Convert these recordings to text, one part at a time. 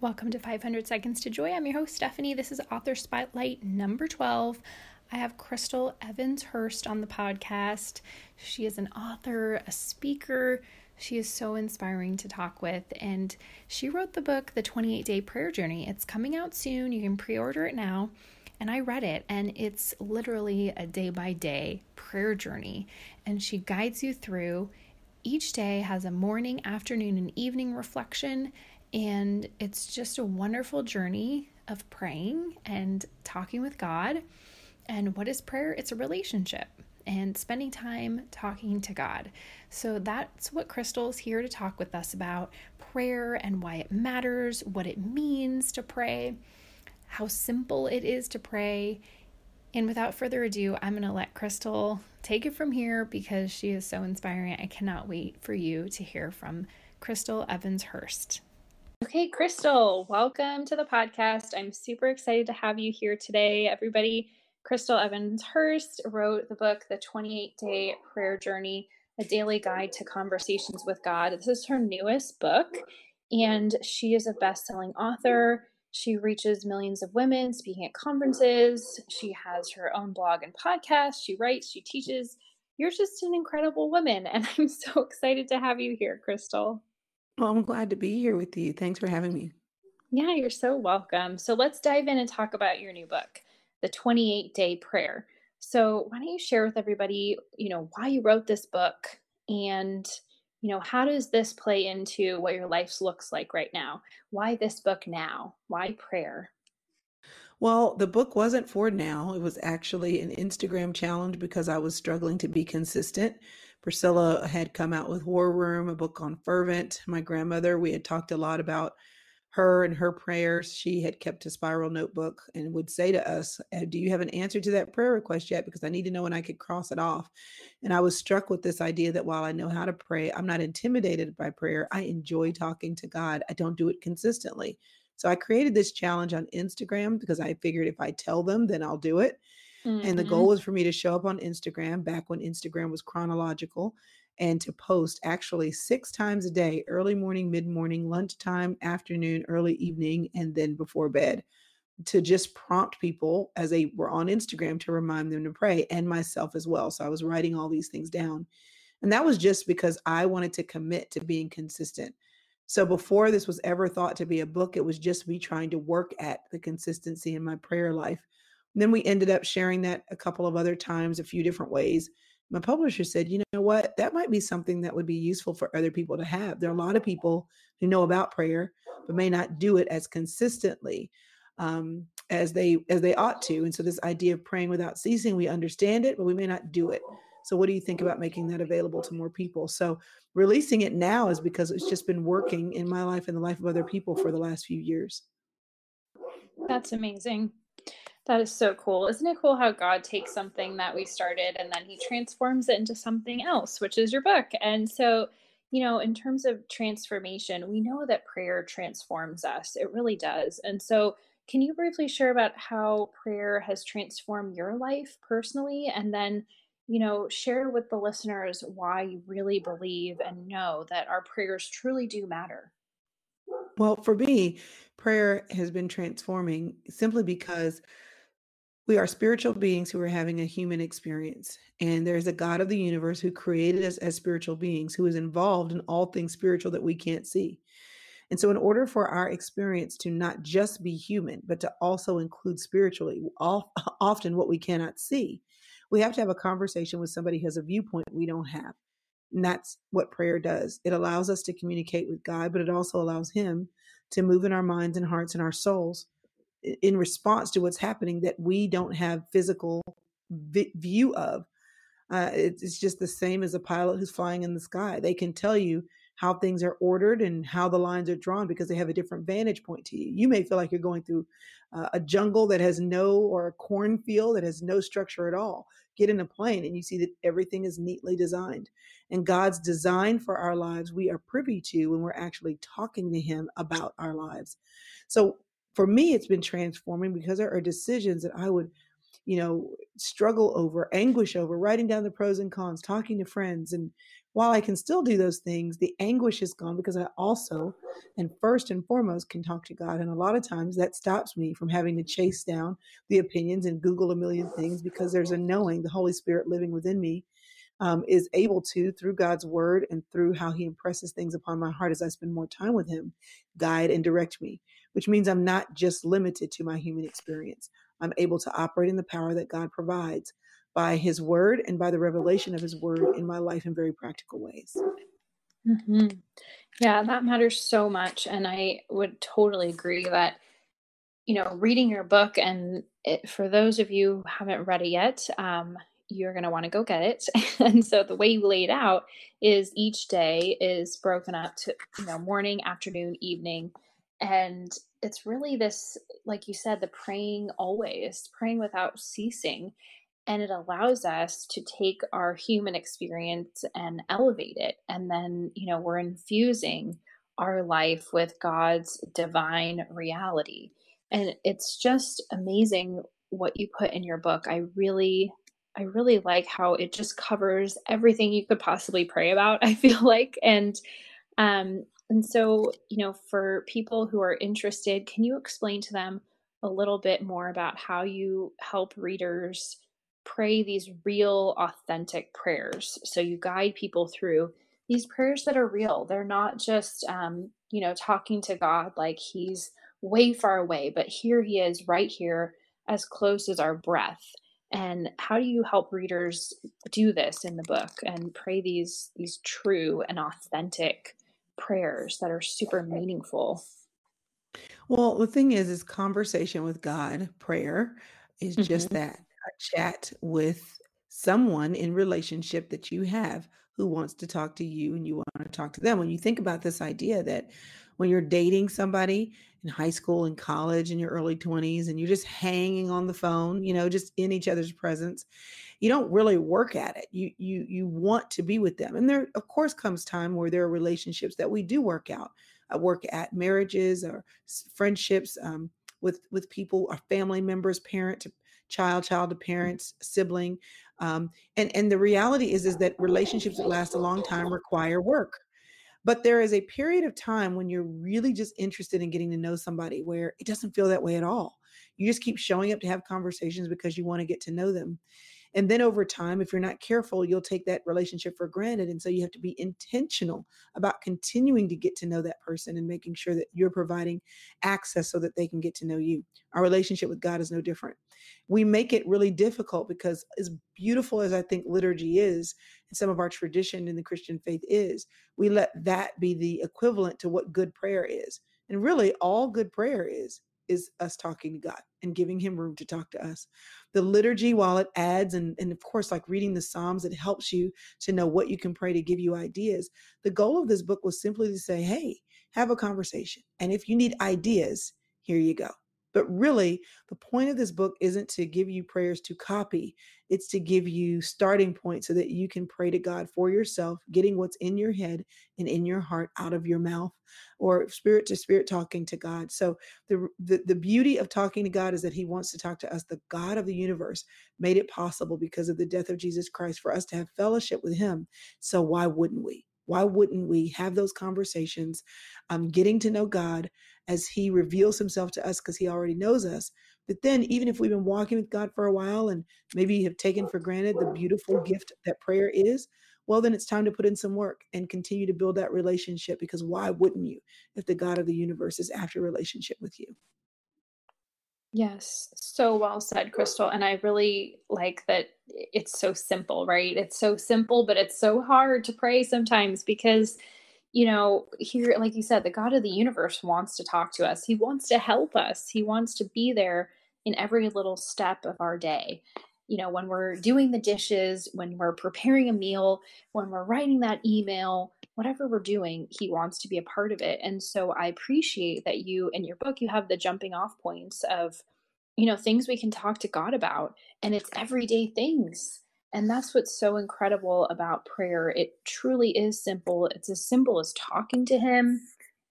Welcome to 500 Seconds to Joy. I'm your host, Stephanie. This is Author Spotlight number 12. I have Chrystal Evans Hurst on the podcast. She is an author, a speaker. She is so inspiring to talk with. And she wrote the book, The 28 Day Prayer Journey. It's coming out soon. You can pre order it now. And I read it, and it's literally a day by day prayer journey. And she guides you through. Each day has a morning, afternoon, and evening reflection and it's just a wonderful journey of praying and talking with God. And what is prayer? It's a relationship and spending time talking to God. So that's what Chrystal's here to talk with us about prayer and why it matters, what it means to pray, how simple it is to pray. And without further ado, I'm going to let Chrystal take it from here because she is so inspiring. I cannot wait for you to hear from Chrystal Evans Hurst. Okay, Chrystal, welcome to the podcast. I'm super excited to have you here today. Everybody, Chrystal Evans Hurst wrote the book, The 28 Day Prayer Journey, a daily guide to conversations with God. This is her newest book, and she is a best selling author. She reaches millions of women speaking at conferences. She has her own blog and podcast. She writes, she teaches. You're just an incredible woman, and I'm so excited to have you here, Chrystal. Well, I'm glad to be here with you. Thanks for having me. Yeah, you're so welcome. So let's dive in and talk about your new book, The 28 Day Prayer. So, why don't you share with everybody, you know, why you wrote this book and, you know, how does this play into what your life looks like right now? Why this book now? Why prayer? Well, the book wasn't for now. It was actually an Instagram challenge because I was struggling to be consistent. Priscilla had come out with War Room, a book on fervent. My grandmother, we had talked a lot about her and her prayers. She had kept a spiral notebook and would say to us, uh, Do you have an answer to that prayer request yet? Because I need to know when I could cross it off. And I was struck with this idea that while I know how to pray, I'm not intimidated by prayer. I enjoy talking to God. I don't do it consistently. So I created this challenge on Instagram because I figured if I tell them, then I'll do it. Mm-hmm. And the goal mm-hmm. was for me to show up on Instagram back when Instagram was chronological and to post actually six times a day early morning, mid morning, lunchtime, afternoon, early evening, and then before bed to just prompt people as they were on Instagram to remind them to pray and myself as well. So I was writing all these things down. And that was just because I wanted to commit to being consistent. So before this was ever thought to be a book, it was just me trying to work at the consistency in my prayer life. And then we ended up sharing that a couple of other times, a few different ways. My publisher said, you know what, that might be something that would be useful for other people to have. There are a lot of people who know about prayer, but may not do it as consistently um, as they as they ought to. And so this idea of praying without ceasing, we understand it, but we may not do it. So, what do you think about making that available to more people? So, releasing it now is because it's just been working in my life and the life of other people for the last few years. That's amazing. That is so cool. Isn't it cool how God takes something that we started and then he transforms it into something else, which is your book? And so, you know, in terms of transformation, we know that prayer transforms us. It really does. And so, can you briefly share about how prayer has transformed your life personally and then you know, share with the listeners why you really believe and know that our prayers truly do matter. Well, for me, prayer has been transforming simply because we are spiritual beings who are having a human experience. And there's a God of the universe who created us as spiritual beings, who is involved in all things spiritual that we can't see. And so, in order for our experience to not just be human, but to also include spiritually, often what we cannot see, we have to have a conversation with somebody who has a viewpoint we don't have. And that's what prayer does. It allows us to communicate with God, but it also allows Him to move in our minds and hearts and our souls in response to what's happening that we don't have physical vi- view of. Uh, it's, it's just the same as a pilot who's flying in the sky. They can tell you how things are ordered and how the lines are drawn because they have a different vantage point to you. You may feel like you're going through uh, a jungle that has no, or a cornfield that has no structure at all. Get in a plane and you see that everything is neatly designed. And God's design for our lives, we are privy to when we're actually talking to Him about our lives. So for me, it's been transforming because there are decisions that I would you know, struggle over, anguish over, writing down the pros and cons, talking to friends, and while I can still do those things, the anguish is gone because I also, and first and foremost, can talk to God. And a lot of times that stops me from having to chase down the opinions and Google a million things because there's a knowing, the Holy Spirit living within me um, is able to, through God's word and through how he impresses things upon my heart as I spend more time with him, guide and direct me, which means I'm not just limited to my human experience. I'm able to operate in the power that God provides by his word and by the revelation of his word in my life in very practical ways. Mm-hmm. Yeah, that matters so much. And I would totally agree that, you know, reading your book, and it, for those of you who haven't read it yet, um, you're going to want to go get it. and so the way you lay it out is each day is broken up to, you know, morning, afternoon, evening. And it's really this, like you said, the praying always, praying without ceasing. And it allows us to take our human experience and elevate it. And then, you know, we're infusing our life with God's divine reality. And it's just amazing what you put in your book. I really I really like how it just covers everything you could possibly pray about, I feel like. And um and so, you know, for people who are interested, can you explain to them a little bit more about how you help readers pray these real authentic prayers? So you guide people through these prayers that are real. They're not just um, you know, talking to God like he's way far away, but here he is right here as close as our breath and how do you help readers do this in the book and pray these these true and authentic prayers that are super meaningful. Well the thing is is conversation with god prayer is just mm-hmm. that a chat with someone in relationship that you have who wants to talk to you and you want to talk to them. When you think about this idea that when you're dating somebody in high school and college in your early 20s and you're just hanging on the phone you know just in each other's presence you don't really work at it. You you you want to be with them. And there of course comes time where there are relationships that we do work out. Uh, work at marriages or friendships um, with with people our family members parent to child child to parents sibling um, and and the reality is is that relationships that last a long time require work but there is a period of time when you're really just interested in getting to know somebody where it doesn't feel that way at all. You just keep showing up to have conversations because you want to get to know them. And then over time, if you're not careful, you'll take that relationship for granted. And so you have to be intentional about continuing to get to know that person and making sure that you're providing access so that they can get to know you. Our relationship with God is no different. We make it really difficult because, as beautiful as I think liturgy is, and some of our tradition in the Christian faith is, we let that be the equivalent to what good prayer is. And really, all good prayer is is us talking to God and giving him room to talk to us. The liturgy, while it adds, and, and of course, like reading the Psalms, it helps you to know what you can pray to give you ideas. The goal of this book was simply to say, hey, have a conversation. And if you need ideas, here you go. But really, the point of this book isn't to give you prayers to copy, it's to give you starting points so that you can pray to God for yourself, getting what's in your head and in your heart out of your mouth or spirit to spirit talking to God. So the, the the beauty of talking to God is that he wants to talk to us. The God of the universe made it possible because of the death of Jesus Christ for us to have fellowship with him. So why wouldn't we? Why wouldn't we have those conversations, um, getting to know God as He reveals Himself to us because He already knows us? But then, even if we've been walking with God for a while and maybe have taken for granted the beautiful gift that prayer is, well, then it's time to put in some work and continue to build that relationship because why wouldn't you if the God of the universe is after relationship with you? Yes, so well said, Chrystal. And I really like that it's so simple, right? It's so simple, but it's so hard to pray sometimes because, you know, here, like you said, the God of the universe wants to talk to us. He wants to help us. He wants to be there in every little step of our day. You know, when we're doing the dishes, when we're preparing a meal, when we're writing that email, whatever we're doing, he wants to be a part of it. And so I appreciate that you in your book you have the jumping off points of you know things we can talk to God about and it's everyday things. And that's what's so incredible about prayer. It truly is simple. It's as simple as talking to him,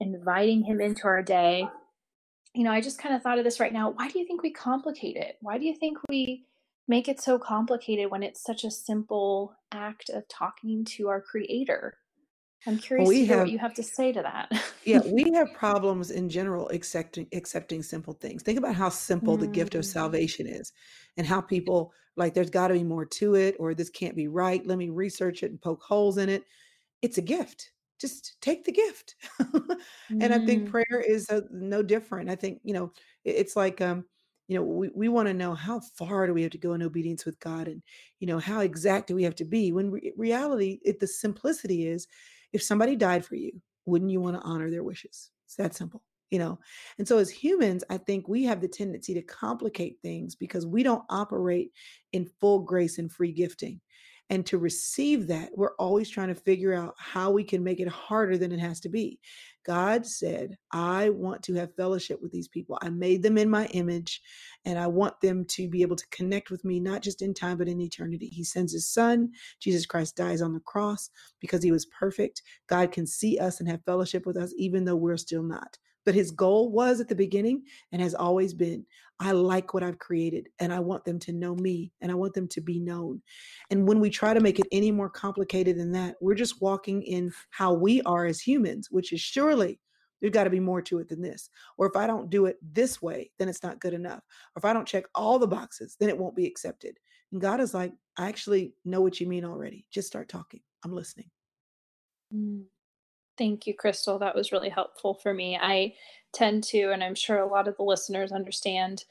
inviting him into our day. You know, I just kind of thought of this right now. Why do you think we complicate it? Why do you think we make it so complicated when it's such a simple act of talking to our creator? I'm curious to we hear what you have to say to that. yeah, we have problems in general accepting accepting simple things. Think about how simple the gift of Mm, salvation is and how people like there's got to be more to it or this can't be right. Let me research it and poke holes in it. It's a gift. Just take the gift. and I think mm, prayer is uh, no different. I think, you know, it- it's like um you know, we, we want to know how far do we have to go in obedience with God and, you know, how exact do we have to be? When re- reality, it, the simplicity is if somebody died for you, wouldn't you want to honor their wishes? It's that simple, you know? And so as humans, I think we have the tendency to complicate things because we don't operate in full grace and free gifting. And to receive that, we're always trying to figure out how we can make it harder than it has to be. God said, I want to have fellowship with these people. I made them in my image, and I want them to be able to connect with me, not just in time, but in eternity. He sends his son. Jesus Christ dies on the cross because he was perfect. God can see us and have fellowship with us, even though we're still not. But his goal was at the beginning and has always been I like what I've created and I want them to know me and I want them to be known. And when we try to make it any more complicated than that, we're just walking in how we are as humans, which is surely there's got to be more to it than this. Or if I don't do it this way, then it's not good enough. Or if I don't check all the boxes, then it won't be accepted. And God is like, I actually know what you mean already. Just start talking. I'm listening. mm. Thank you, Chrystal. That was really helpful for me. I tend to, and I'm sure a lot of the listeners understand,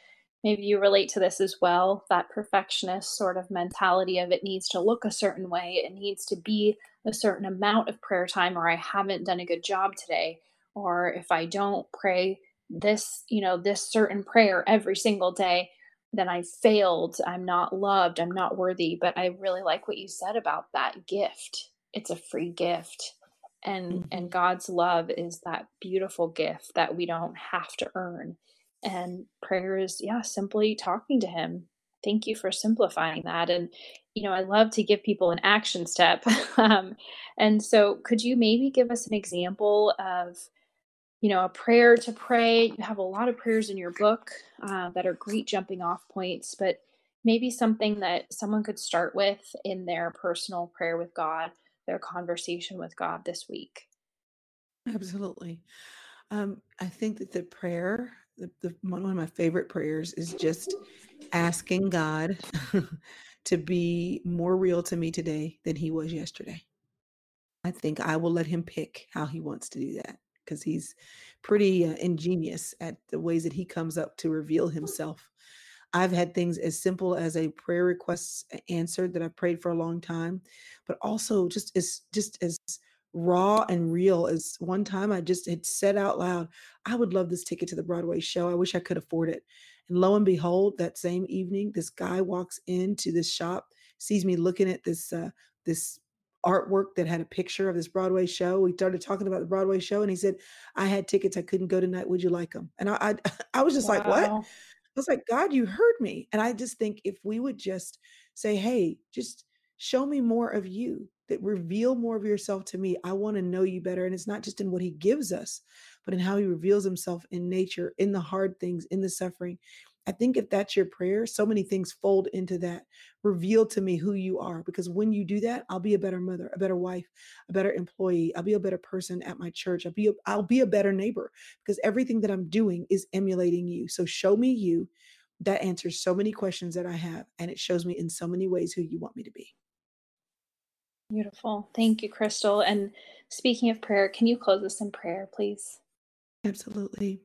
maybe you relate to this as well, that perfectionist sort of mentality of it needs to look a certain way, it needs to be a certain amount of prayer time, or I haven't done a good job today, or if I don't pray this, you know, this certain prayer every single day, then I failed, I'm not loved, I'm not worthy. But I really like what you said about that gift. It's a free gift and and Mhm. God's love is that beautiful gift that we don't have to earn. And prayer is yeah, simply talking to him. Thank you for simplifying that and you know, I love to give people an action step. um, and so could you maybe give us an example of, you know, a prayer to pray? You have a lot of prayers in your book uh, that are great jumping off points, but maybe something that someone could start with in their personal prayer with God, their conversation with God this week. Absolutely. Um, I think that the prayer, the, the one of my favorite prayers is just asking God to be more real to me today than he was yesterday. I think I will let him pick how he wants to do that because he's pretty uh, ingenious at the ways that he comes up to reveal himself. I've had things as simple as a prayer request answered that I've prayed for a long time, but also just as just as raw and real as one time I just had said out loud, I would love this ticket to the Broadway show. I wish I could afford it. And lo and behold, that same evening, this guy walks into this shop, sees me looking at this uh, this artwork that had a picture of this Broadway show. We started talking about the Broadway show, and he said, "I had tickets. I couldn't go tonight. Would you like them?" And I, I, I was just like, "What?" Was like, God, you heard me. And I just think if we would just say, hey, just show me more of you, that reveal more of yourself to me. I want to know you better. And it's not just in what he gives us, but in how he reveals himself in nature, in the hard things, in the suffering. I think if that's your prayer, so many things fold into that. Reveal to me who you are. Because when you do that, I'll be a better mother, a better wife, a better employee. I'll be a better person at my church. I'll be a, I'll be a better neighbor because everything that I'm doing is emulating you. So show me you. That answers so many questions that I have, and it shows me in so many ways who you want me to be. Beautiful. Thank you, Chrystal. And speaking of prayer, can you close us in prayer, please? Absolutely.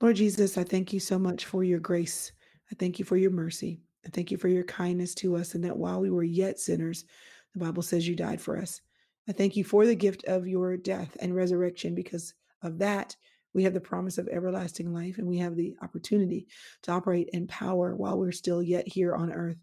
Lord Jesus, I thank you so much for your grace. I thank you for your mercy. I thank you for your kindness to us, and that while we were yet sinners, the Bible says you died for us. I thank you for the gift of your death and resurrection because of that. We have the promise of everlasting life, and we have the opportunity to operate in power while we're still yet here on earth.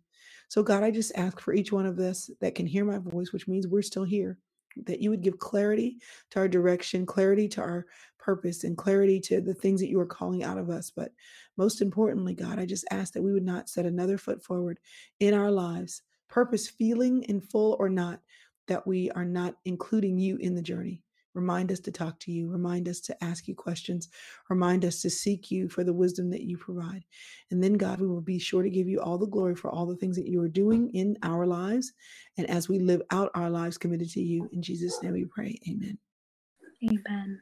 So, God, I just ask for each one of us that can hear my voice, which means we're still here, that you would give clarity to our direction, clarity to our purpose and clarity to the things that you are calling out of us. But most importantly, God, I just ask that we would not set another foot forward in our lives, purpose feeling in full or not, that we are not including you in the journey. Remind us to talk to you. Remind us to ask you questions. Remind us to seek you for the wisdom that you provide. And then, God, we will be sure to give you all the glory for all the things that you are doing in our lives. And as we live out our lives committed to you, in Jesus' name we pray. Amen. Amen.